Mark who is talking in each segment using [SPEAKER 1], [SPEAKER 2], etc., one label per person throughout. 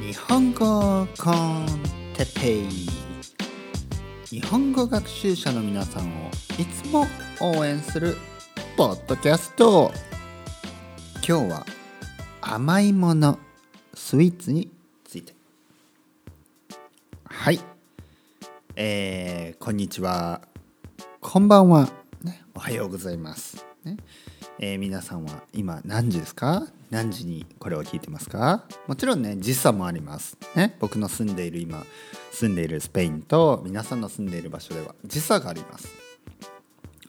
[SPEAKER 1] 日本語コンテッペイ。日本語学習者の皆さんをいつも応援するポッドキャスト。今日は甘いものスイーツについて。はい。えー、こんにちは。こんばんは、ね、おはようございます、ね。えー皆さんは今何時ですか？何時にこれを聞いてますか？もちろんね時差もあります、ね、僕の住んでいる今住んでいるスペインと皆さんの住んでいる場所では時差があります。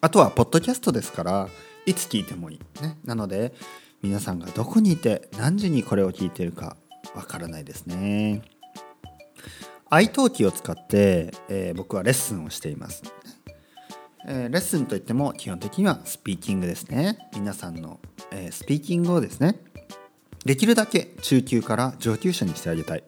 [SPEAKER 1] あとはポッドキャストですからいつ聞いてもいい、ね、なので皆さんがどこにいて何時にこれを聞いてるかわからないですね。iTalki を使って、えー僕はレッスンをしています。えレッスンといっても基本的にはスピーキングですね皆さんの、えスピーキングをですねできるだけ中級から上級者にしてあげたい、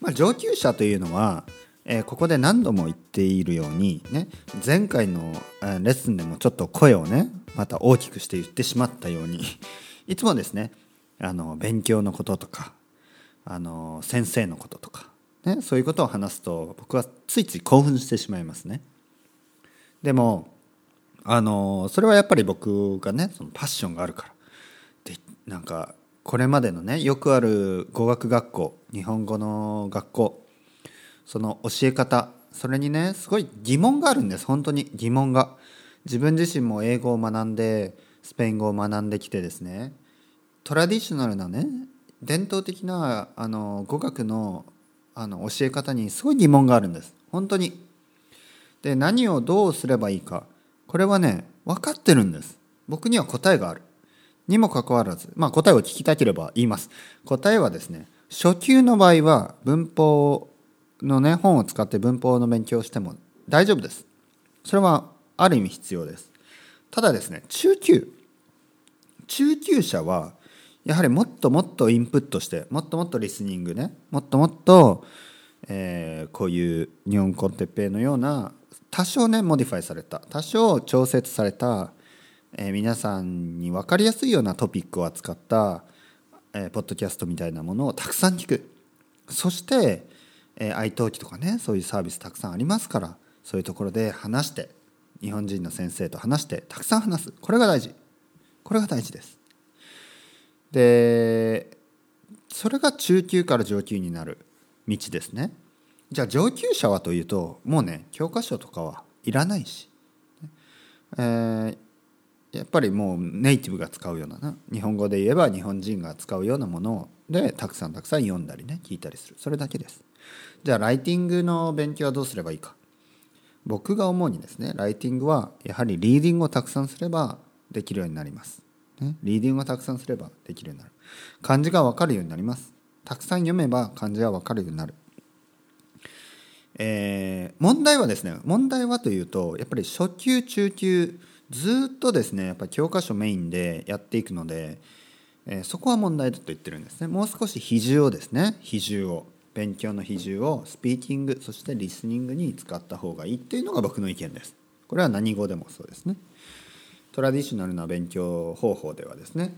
[SPEAKER 1] まあ、上級者というのは、えここで何度も言っているようにね前回の、えレッスンでもちょっと声をねまた大きくして言ってしまったように いつもですねあの勉強のこととかあの先生のこととか、ね、そういうことを話すと僕はついつい興奮してしまいますね。でもあのそれはやっぱり僕がねそのパッションがあるから。でなんかこれまでのねよくある語学学校日本語の学校その教え方それにねすごい疑問があるんです。本当に疑問が。自分自身も英語を学んでスペイン語を学んできてですね。トラディショナルなね伝統的なあの語学のあの教え方にすごい疑問があるんです。本当に。で何をどうすればいいか。これはね分かってるんです。僕には答えがある。にもかかわらずまあ答えを聞きたければ言います。答えはですね初級の場合は文法のね本を使って文法の勉強をしても大丈夫です。それはある意味必要です。ただですね中級。中級者はやはりもっともっとインプットしてもっともっとリスニングねもっともっと、えーこういう日本コンテッペイのような多少ね modify された。多少調節された、えー皆さんに分かりやすいようなトピックを扱った、えーポッドキャストみたいなものをたくさん聞く。そして、えー、iTalki とかねそういうサービスたくさんありますからそういうところで話して日本人の先生と話してたくさん話す。これが大事。これが大事です。でそれが中級から上級になる道ですね。じゃあ上級者はというともうね教科書とかはいらないし、えーやっぱりもうネイティブが使うようなな。日本語で言えば日本人が使うようなものでたくさんたくさん読んだりね聞いたりする。それだけです。じゃあライティングの勉強はどうすればいいか。僕が思うにですねライティングはやはりリーディングをたくさんすればできるようになります、ね、リーディングをたくさんすればできるようになる。漢字が分かるようになります。たくさん読めば漢字は分かるようになる。えー問題はですね問題はというとやっぱり初級中級ずっとですねやっぱ教科書メインでやっていくので、えーそこは問題だと言ってるんですね。もう少し比重をですね比重を勉強の比重をスピーキングそしてリスニングに使った方がいいっていうのが僕の意見です。これは何語でもそうですね。トラディショナルな勉強方法ではですね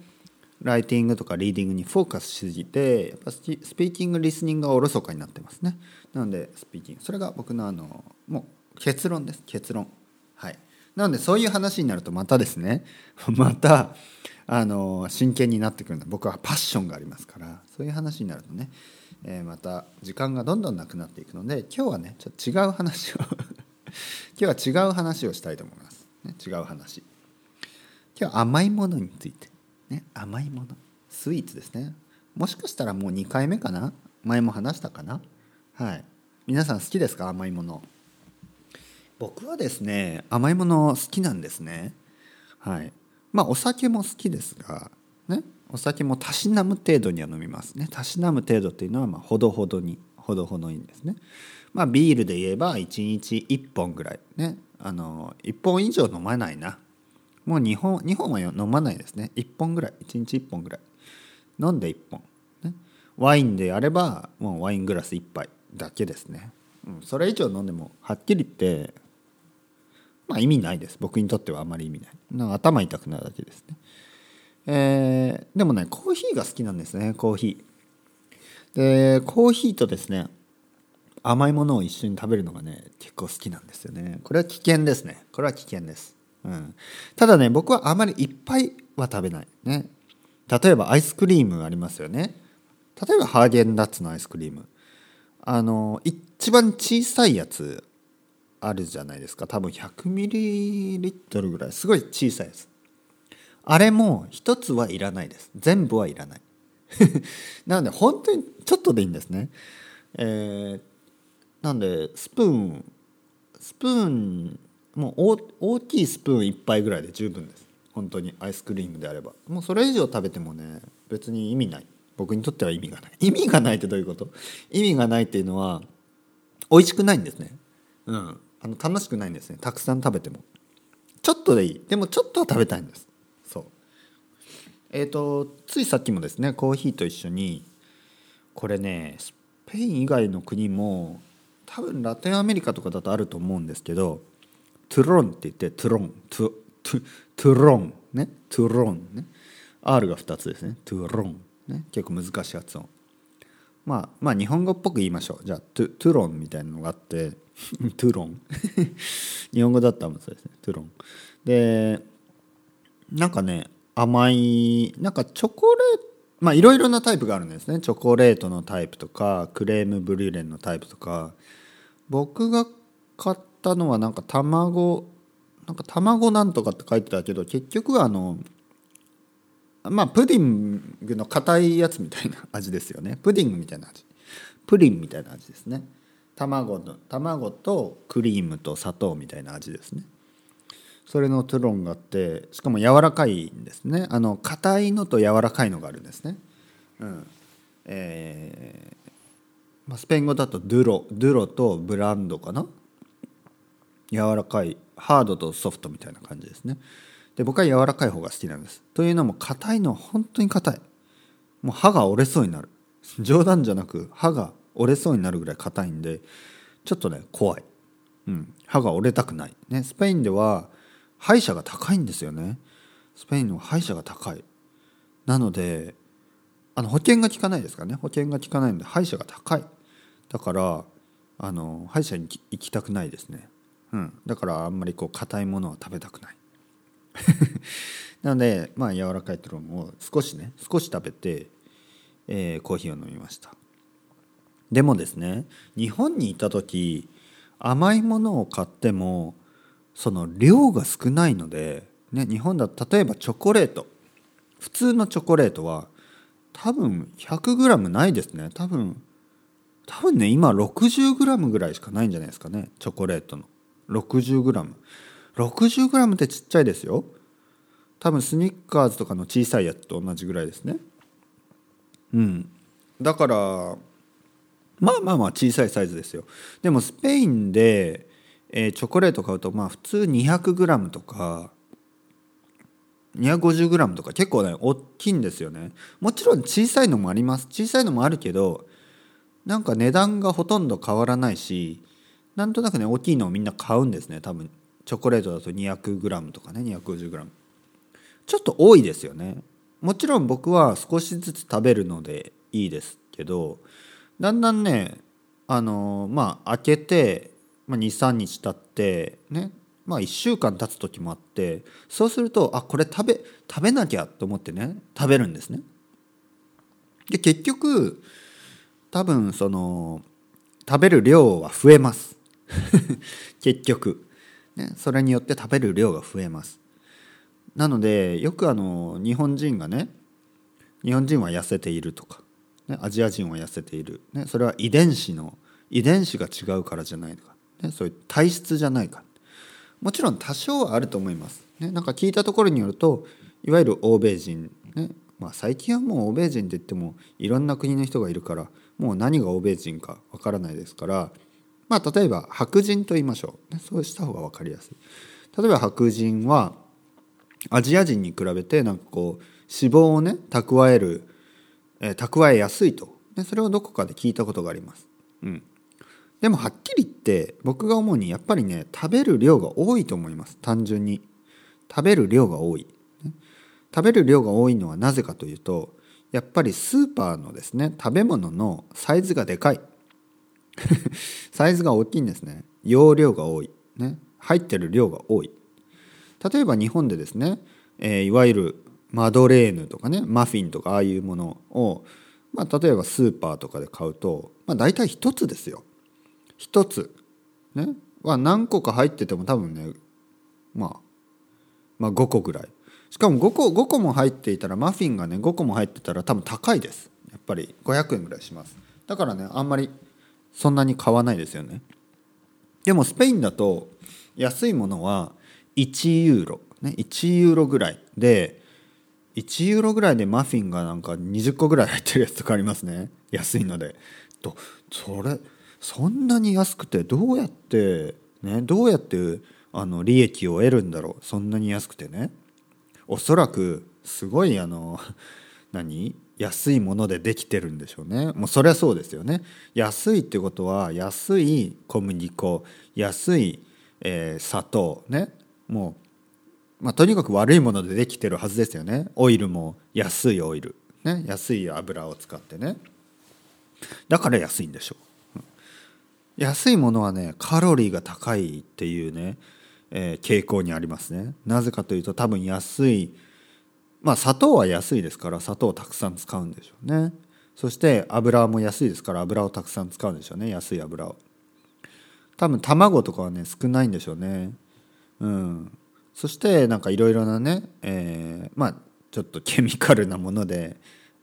[SPEAKER 1] ライティングとかリーディングにフォーカスしすぎてやっぱスピーキングリスニングがおろそかになってますね。なのでスピーキング。それが僕のあのもう結論です。結論。はい。なのでそういう話になるとまたですね またあの真剣になってくるんだ僕はパッションがありますからそういう話になるとね、えーまた時間がどんどんなくなっていくので今日はねちょっと違う話を 今日は違う話をしたいと思います、ね、違う話。今日は甘いものについて、ね、甘いもの。スイーツですね。もしかしたらもう2回目かな？前も話したかな？はい。皆さん好きですか？甘いもの。僕はですね甘いもの好きなんですね。はい。まあお酒も好きですがね。お酒もたしなむ程度には飲みますね。たしなむ程度っていうのはまあほどほどにほどほどにですね。まあビールで言えば1日1本ぐらい。ね。あの1本以上飲まないな。もう2本2本は飲まないですね。1本ぐらい。1日1本ぐらい。飲んで1本、ね、ワインであればもうワイングラス1杯だけですね、うん、それ以上飲んでもはっきり言ってまあ意味ないです。僕にとってはあまり意味ない。な頭痛くなるだけですね。えーでもねコーヒーが好きなんですね。コーヒー。でコーヒーとですね甘いものを一緒に食べるのがね結構好きなんですよね。これは危険ですね。これは危険です。うん、ただね僕はあまりいっぱいは食べないね。例えばアイスクリームありますよね。例えばハーゲンダッツのアイスクリーム。あの一番小さいやつあるじゃないですか。多分100ミリリットルぐらい。すごい小さいやつ。あれも一つはいらないです。全部はいらない。なので本当にちょっとでいいんですね。えー、なんでスプーンスプーンもう大きいスプーン1杯ぐらいで十分です。本当にアイスクリームであれば。もうそれ以上食べてもね別に意味ない。僕にとっては意味がない。意味がないってどういうこと？意味がないっていうのは美味しくないんですね。うん。あの楽しくないんですね。たくさん食べても。ちょっとでいい。でもちょっとは食べたいんです。そう。えっ、ー、とついさっきもですねコーヒーと一緒にこれねスペイン以外の国も多分ラテンアメリカとかだとあると思うんですけどトゥロンって言ってトゥロントゥトゥトゥロンね。トゥロンね。R が2つですね。トゥロンね。結構難しい発音。まあまあ日本語っぽく言いましょう。じゃあトゥトゥロンみたいなのがあってトゥロン日本語だったらそうですね。トゥロンでなんかね甘いなんかチョコレートまあいろいろなタイプがあるんですね。チョコレートのタイプとかクレームブリュレンのタイプとか。僕が買っったのはなんか卵なんか卵なんとかって書いてたけど結局はあのまあプディングの硬いやつみたいな 味ですよね。プディングみたいな味。プリンみたいな味ですね。卵の卵とクリームと砂糖みたいな味ですね。それのトゥロンがあってしかも柔らかいんですね。あの硬いのと柔らかいのがあるんですね。うん。えーま、スペイン語だとドゥロドゥロとブランドかな。柔らかいハードとソフトみたいな感じですね。で僕は柔らかい方が好きなんです。というのも硬いのは本当に硬い。もう歯が折れそうになる。冗談じゃなく歯が折れそうになるぐらい硬いんでちょっとね怖い、うん、歯が折れたくない、ね、スペインでは歯医者が高いんですよね。スペインの歯医者が高い。なのであの保険が効かないですからね。保険が効かないので歯医者が高い。だからあの歯医者に行きたくないですね。うん、だからあんまりこう硬いものは食べたくない。なのでまあ柔らかいトロンを少しね少し食べて、えー、コーヒーを飲みました。でもですね日本にいた時甘いものを買ってもその量が少ないので、ね、日本だと例えばチョコレート。普通のチョコレートは多分 100g ないですね。多分多分ね今 60g ぐらいしかないんじゃないですかねチョコレートの 60g60g ってちっちゃいですよ。多分スニッカーズとかの小さいやつと同じぐらいですね。うん。だからまあまあまあ小さいサイズですよ。でもスペインで、えー、チョコレート買うとまあ普通 200g とか 250g とか結構ね大きいんですよね。もちろん小さいのもあります。小さいのもあるけどなんか値段がほとんど変わらないしなんとなくね大きいのをみんな買うんですね。多分チョコレートだと 200g とかね 250g ちょっと多いですよね。もちろん僕は少しずつ食べるのでいいですけどだんだんねあのまあ開けて、まあ、23日経ってねまあ1週間経つ時もあってそうするとあこれ食べ食べなきゃと思ってね食べるんですね。で結局多分その食べる量は増えます。結局、ね、それによって食べる量が増えます。なのでよくあの日本人がね日本人は痩せているとか、ね、アジア人は痩せている、ね、それは遺伝子の遺伝子が違うからじゃないのか、ね、そういう体質じゃないか。もちろん多少はあると思います、ね、なんか聞いたところによるといわゆる欧米人、ねまあ、最近はもう欧米人って言ってもいろんな国の人がいるからもう何が欧米人かわからないですからまあ例えば白人と言いましょう、そうした方が分かりやすい。例えば白人はアジア人に比べてなんかこう脂肪をね蓄える、えー、蓄えやすいと、ね、それをどこかで聞いたことがあります、うん、でもはっきり言って僕が思うにやっぱりね食べる量が多いと思います。単純に。食べる量が多い、ね、食べる量が多いのはなぜかというとやっぱりスーパーのですね食べ物のサイズがでかい。サイズが大きいんですね。容量が多い、ね、入ってる量が多い。例えば日本でですね、えー、いわゆるマドレーヌとかねマフィンとかああいうものを、まあ、例えばスーパーとかで買うと、まあ、大体1つですよ。1つ。ね。は何個か入ってても多分ねまあまあ5個ぐらい。しかも5個 ,5 個も入っていたらマフィンがね5個も入ってたら多分高いです。やっぱり500円ぐらいします。だからねあんまりそんなに買わないですよね。でもスペインだと安いものは1ユーロ、ね、1ユーロぐらいで1ユーロぐらいでマフィンがなんか20個ぐらい入ってるやつとかありますね。安いので。とそれそんなに安くてどうやってねどうやってあの利益を得るんだろう。そんなに安くてね。おそらくすごいあの何？安いものでできてるんでしょうね。もうそりゃそうですよね。安いってことは安い小麦粉安い、えー、砂糖ね。もう、まあ、とにかく悪いものでできてるはずですよね。オイルも安いオイル、ね、安い油を使ってね。だから安いんでしょう。安いものはねカロリーが高いっていうねえー、傾向にありますね。なぜかというと多分安いまあ砂糖は安いですから砂糖をたくさん使うんでしょうね。そして油も安いですから油をたくさん使うんでしょうね。安い油を。多分卵とかはね少ないんでしょうね。うん。そしてなんかいろいろなね、えー、まあちょっと ケミカルなもので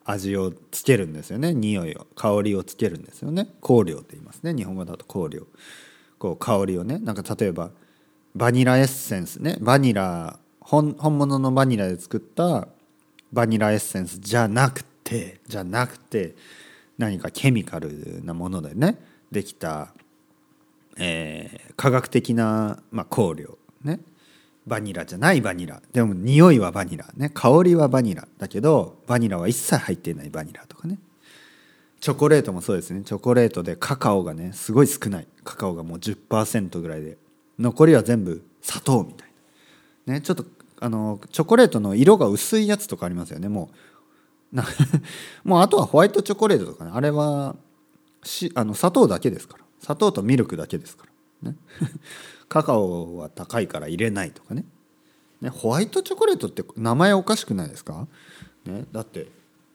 [SPEAKER 1] 味をつけるんですよね。匂いを香りをつけるんですよね。香料って言いますね。日本語だと香料。こう香りをね。なんか例えばバニラエッセンスね。バニラ本本物のバニラで作ったバニラエッセンスじゃなくてじゃなくて何かケミカルなものでねできた、えー、科学的な、まあ、香料ね。バニラじゃないバニラ。でも匂いはバニラね。香りはバニラだけどバニラは一切入っていないバニラとかね。チョコレートもそうですね。チョコレートでカカオがねすごい少ない。カカオがもう10%ぐらいで。残りは全部砂糖みたいな、ね、ちょっとあのチョコレートの色が薄いやつとかありますよねもう。な もうあとはホワイトチョコレートとかねあれはしあの砂糖だけですから。砂糖とミルクだけですから、ね、カカオは高いから入れないとかね。ねホワイトチョコレートって名前おかしくないですか、ね、だって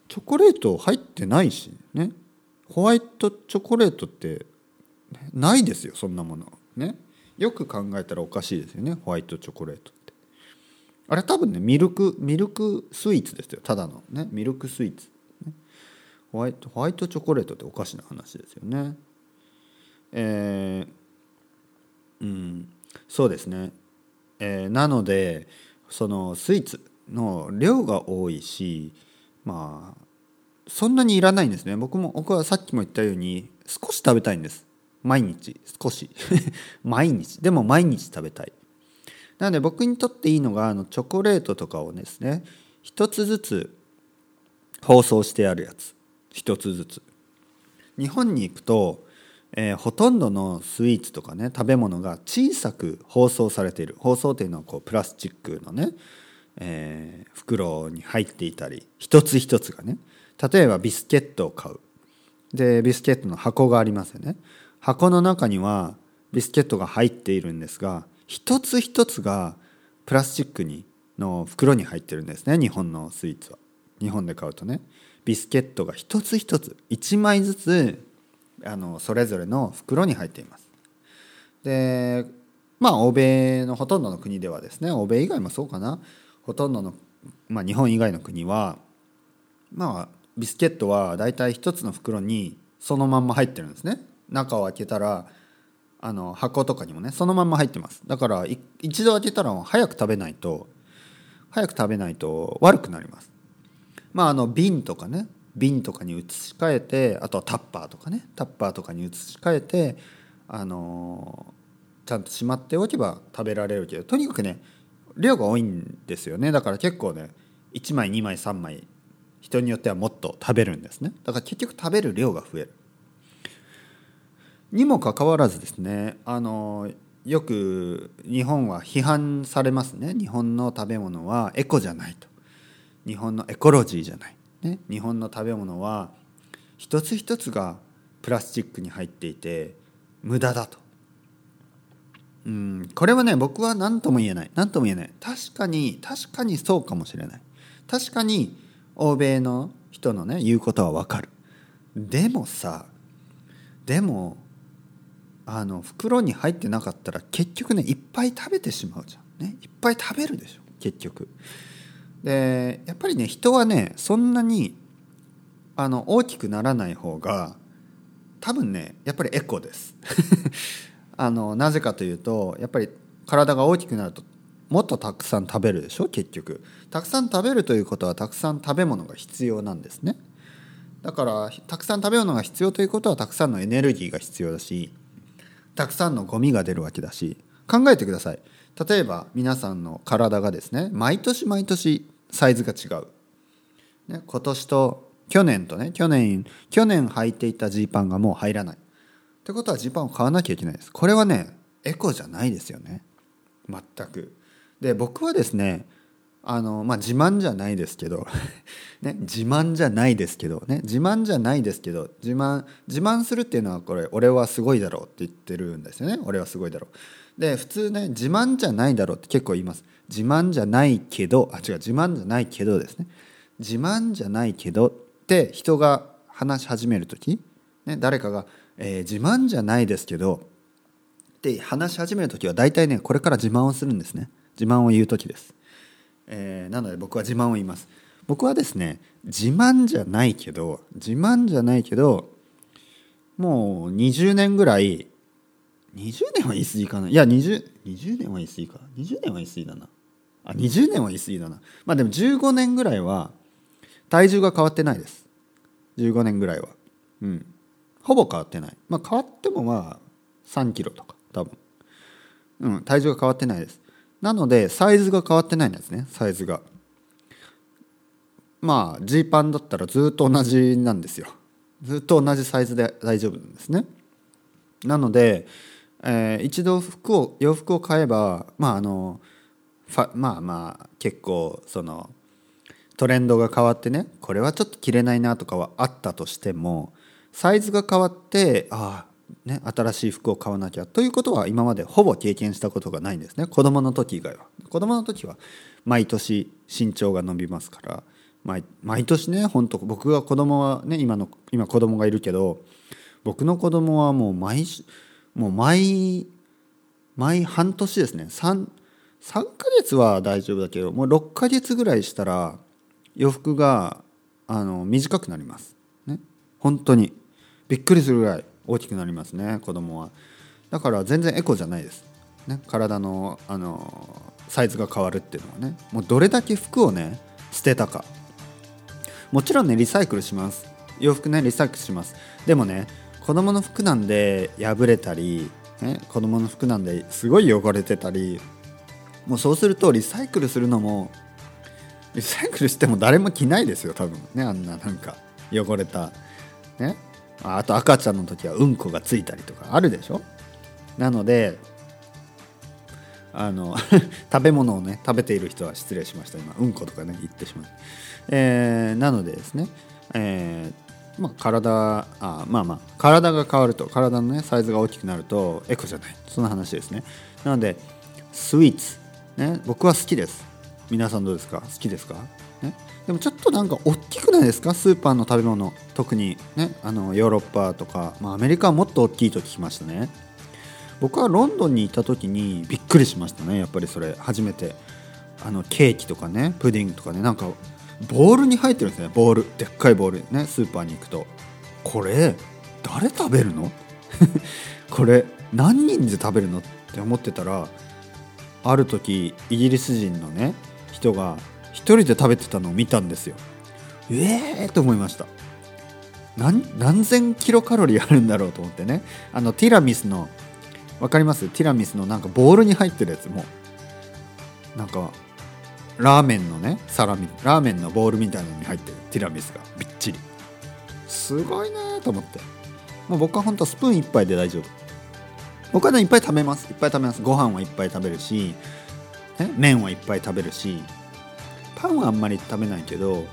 [SPEAKER 1] チョコレート入ってないしね。ホワイトチョコレートってないですよそんなもの。ね。よく考えたらおかしいですよねホワイトチョコレートあれ多分ねミルクミルクスイーツですよ。ただのね。ミルクスイーツ、ホワイトホワイトチョコレートっておかしな話ですよね。えー、うん。そうですね、えー、なのでそのスイーツの量が多いしまあそんなにいらないんですね。僕も僕はさっきも言ったように少し食べたいんです。毎日。少し。毎日。でも毎日食べたい。なので僕にとっていいのがあのチョコレートとかをですね一つずつ包装してあるやつ。一つずつ。日本に行くと、えー、ほとんどのスイーツとかね食べ物が小さく包装されている。包装っていうのはこうプラスチックのね、えー、袋に入っていたり一つ一つがね。例えばビスケットを買う。でビスケットの箱がありますよね。箱の中にはビスケットが入っているんですが一つ一つがプラスチックにの袋に入ってるんですね日本のスイーツは。日本で買うとね。ビスケットが一つ一つ1枚ずつあのそれぞれの袋に入っています。でまあ欧米のほとんどの国ではですね欧米以外もそうかな。ほとんどの、まあ、日本以外の国はまあビスケットはだいたい一つの袋にそのまんま入ってるんですね。中を開けたらあの箱とかにもねそのまんま入ってます。だから一度開けたら早く食べないと早く食べないと悪くなります。まああの瓶とかね瓶とかに移し替えてあとはタッパーとかねタッパーとかに移し替えてあのちゃんとしまっておけば食べられるけどとにかくね量が多いんですよね。だから結構ね1枚2枚3枚人によってはもっと食べるんですね。だから結局食べる量が増える。にもかかわらずですねあのよく日本は批判されますね。日本の食べ物はエコじゃないと。日本のエコロジーじゃない。ね、日本の食べ物は一つ一つがプラスチックに入っていて無駄だと。うん。これはね僕は何とも言えない。何とも言えない。確かに確かにそうかもしれない。確かに欧米の人のね言うことは分かる。でもさでもあの袋に入ってなかったら結局ねいっぱい食べてしまうじゃん。ね。いっぱい食べるでしょ。結局。でやっぱりね人はねそんなにあの大きくならない方が多分ねやっぱりエコです。あのなぜかというとやっぱり体が大きくなるともっとたくさん食べるでしょ結局。たくさん食べるということはたくさん食べ物が必要なんですね。だからたくさん食べ物が必要ということはたくさんのエネルギーが必要だしたくさんのゴミが出るわけだし考えてください。例えば皆さんの体がですね毎年毎年サイズが違う、ね、今年と去年とね去年去年履いていたジーパンがもう入らない。ってことはジーパンを買わなきゃいけないです。これはねエコじゃないですよね。全く。で僕はですねあのまあ自慢じゃないですけど ね自慢じゃないですけどね自慢じゃないですけど自慢自慢するっていうのはこれ俺はすごいだろうって言ってるんですよね。俺はすごいだろう。で普通ね自慢じゃないだろうって結構言います。自慢じゃないけどあ違う自慢じゃないけどですね。自慢じゃないけどって人が話し始める時、ね、誰かが、えー、自慢じゃないですけどって話し始める時は大体ねこれから自慢をするんですね。自慢を言う時です。えー、なので僕は自慢を言います。僕はですね自慢じゃないけど自慢じゃないけどもう20年ぐらい20年は言い過ぎかな？いや 20, 20年は言い過ぎか20年は言い過ぎだな。あ20年は言い過ぎだな。まあでも15年ぐらいは体重が変わってないです。15年ぐらいは。うん。ほぼ変わってない。まあ変わってもまあ3キロとか多分。うん体重が変わってないです。なのでサイズが変わってないんですね。サイズが。まあジーパンだったらずっと同じなんですよ。ずっと同じサイズで大丈夫なんですね。なので、えー、一度服を洋服を買えばまああのまあまあ結構そのトレンドが変わってねこれはちょっと着れないなとかはあったとしてもサイズが変わってああね、新しい服を買わなきゃ。ということは今までほぼ経験したことがないんですね。子供の時以外は。子供の時は毎年身長が伸びますから。毎毎年ね本当僕が子供はね今の今子供がいるけど僕の子供はもう毎もう毎毎半年ですね。3, 3ヶ月は大丈夫だけどもう6ヶ月ぐらいしたら洋服があの短くなります。ね。本当に。びっくりするぐらい。大きくなりますね子供は。だから全然エコじゃないです、ね、体のあのサイズが変わるっていうのはね。もうどれだけ服をね捨てたか。もちろんねリサイクルします。洋服ねリサイクルします。でもね子供の服なんで破れたり、ね、子供の服なんですごい汚れてたりもうそうするとリサイクルするのもリサイクルしても誰も着ないですよ多分ねあんななんか汚れた。ねあと赤ちゃんの時はうんこがついたりとかあるでしょ？なのであの 食べ物をね食べている人は失礼しました。今うんことかね言ってしまう、えー、なのでですね、えー、まあ、体あまあまあ体が変わると体のねサイズが大きくなるとエコじゃない。その話ですね。なのでスイーツ。ね僕は好きです。皆さんどうですか？好きですか？ね。でもちょっとなんか大きくないですか？スーパーの食べ物。特にね。あのヨーロッパとか、まあ、アメリカはもっと大きいと聞きましたね。僕はロンドンにいた時にびっくりしましたね。やっぱりそれ初めて。あのケーキとかねプディングとかねなんかボールに入ってるんですね。ボール。でっかいボール。ね。スーパーに行くと。これ誰食べるの？これ何人で食べるの？って思ってたらある時イギリス人のね人が人で食べてたのを見たんですよ。ええー、と思いました。何何千キロカロリーあるんだろうと思ってね。あのティラミスの分かります？ティラミスのなんかボールに入ってるやつも。なんかラーメンのねサラミラーメンのボールみたいなのに入ってる。ティラミスが。びっちり。すごいなと思って。もう僕は本当スプーン1杯で大丈夫。僕はねいっぱい食べます。いっぱい食べます。ご飯はいっぱい食べるし、ね、麺はいっぱい食べるしパンはあんまり食べないけど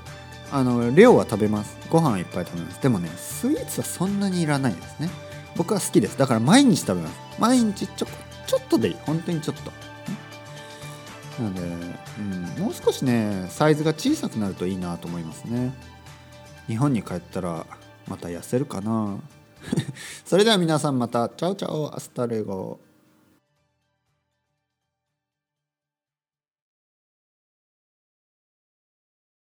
[SPEAKER 1] あの量は食べます。ご飯はいっぱい食べます。でもねスイーツはそんなにいらないですね。僕は好きです。だから毎日食べます。毎日ちょちょっとでいい。本当にちょっと。なので、うん、もう少しねサイズが小さくなるといいなと思いますね。日本に帰ったらまた痩せるかな。それでは皆さんまた。チャオチャオ。アスタレゴ。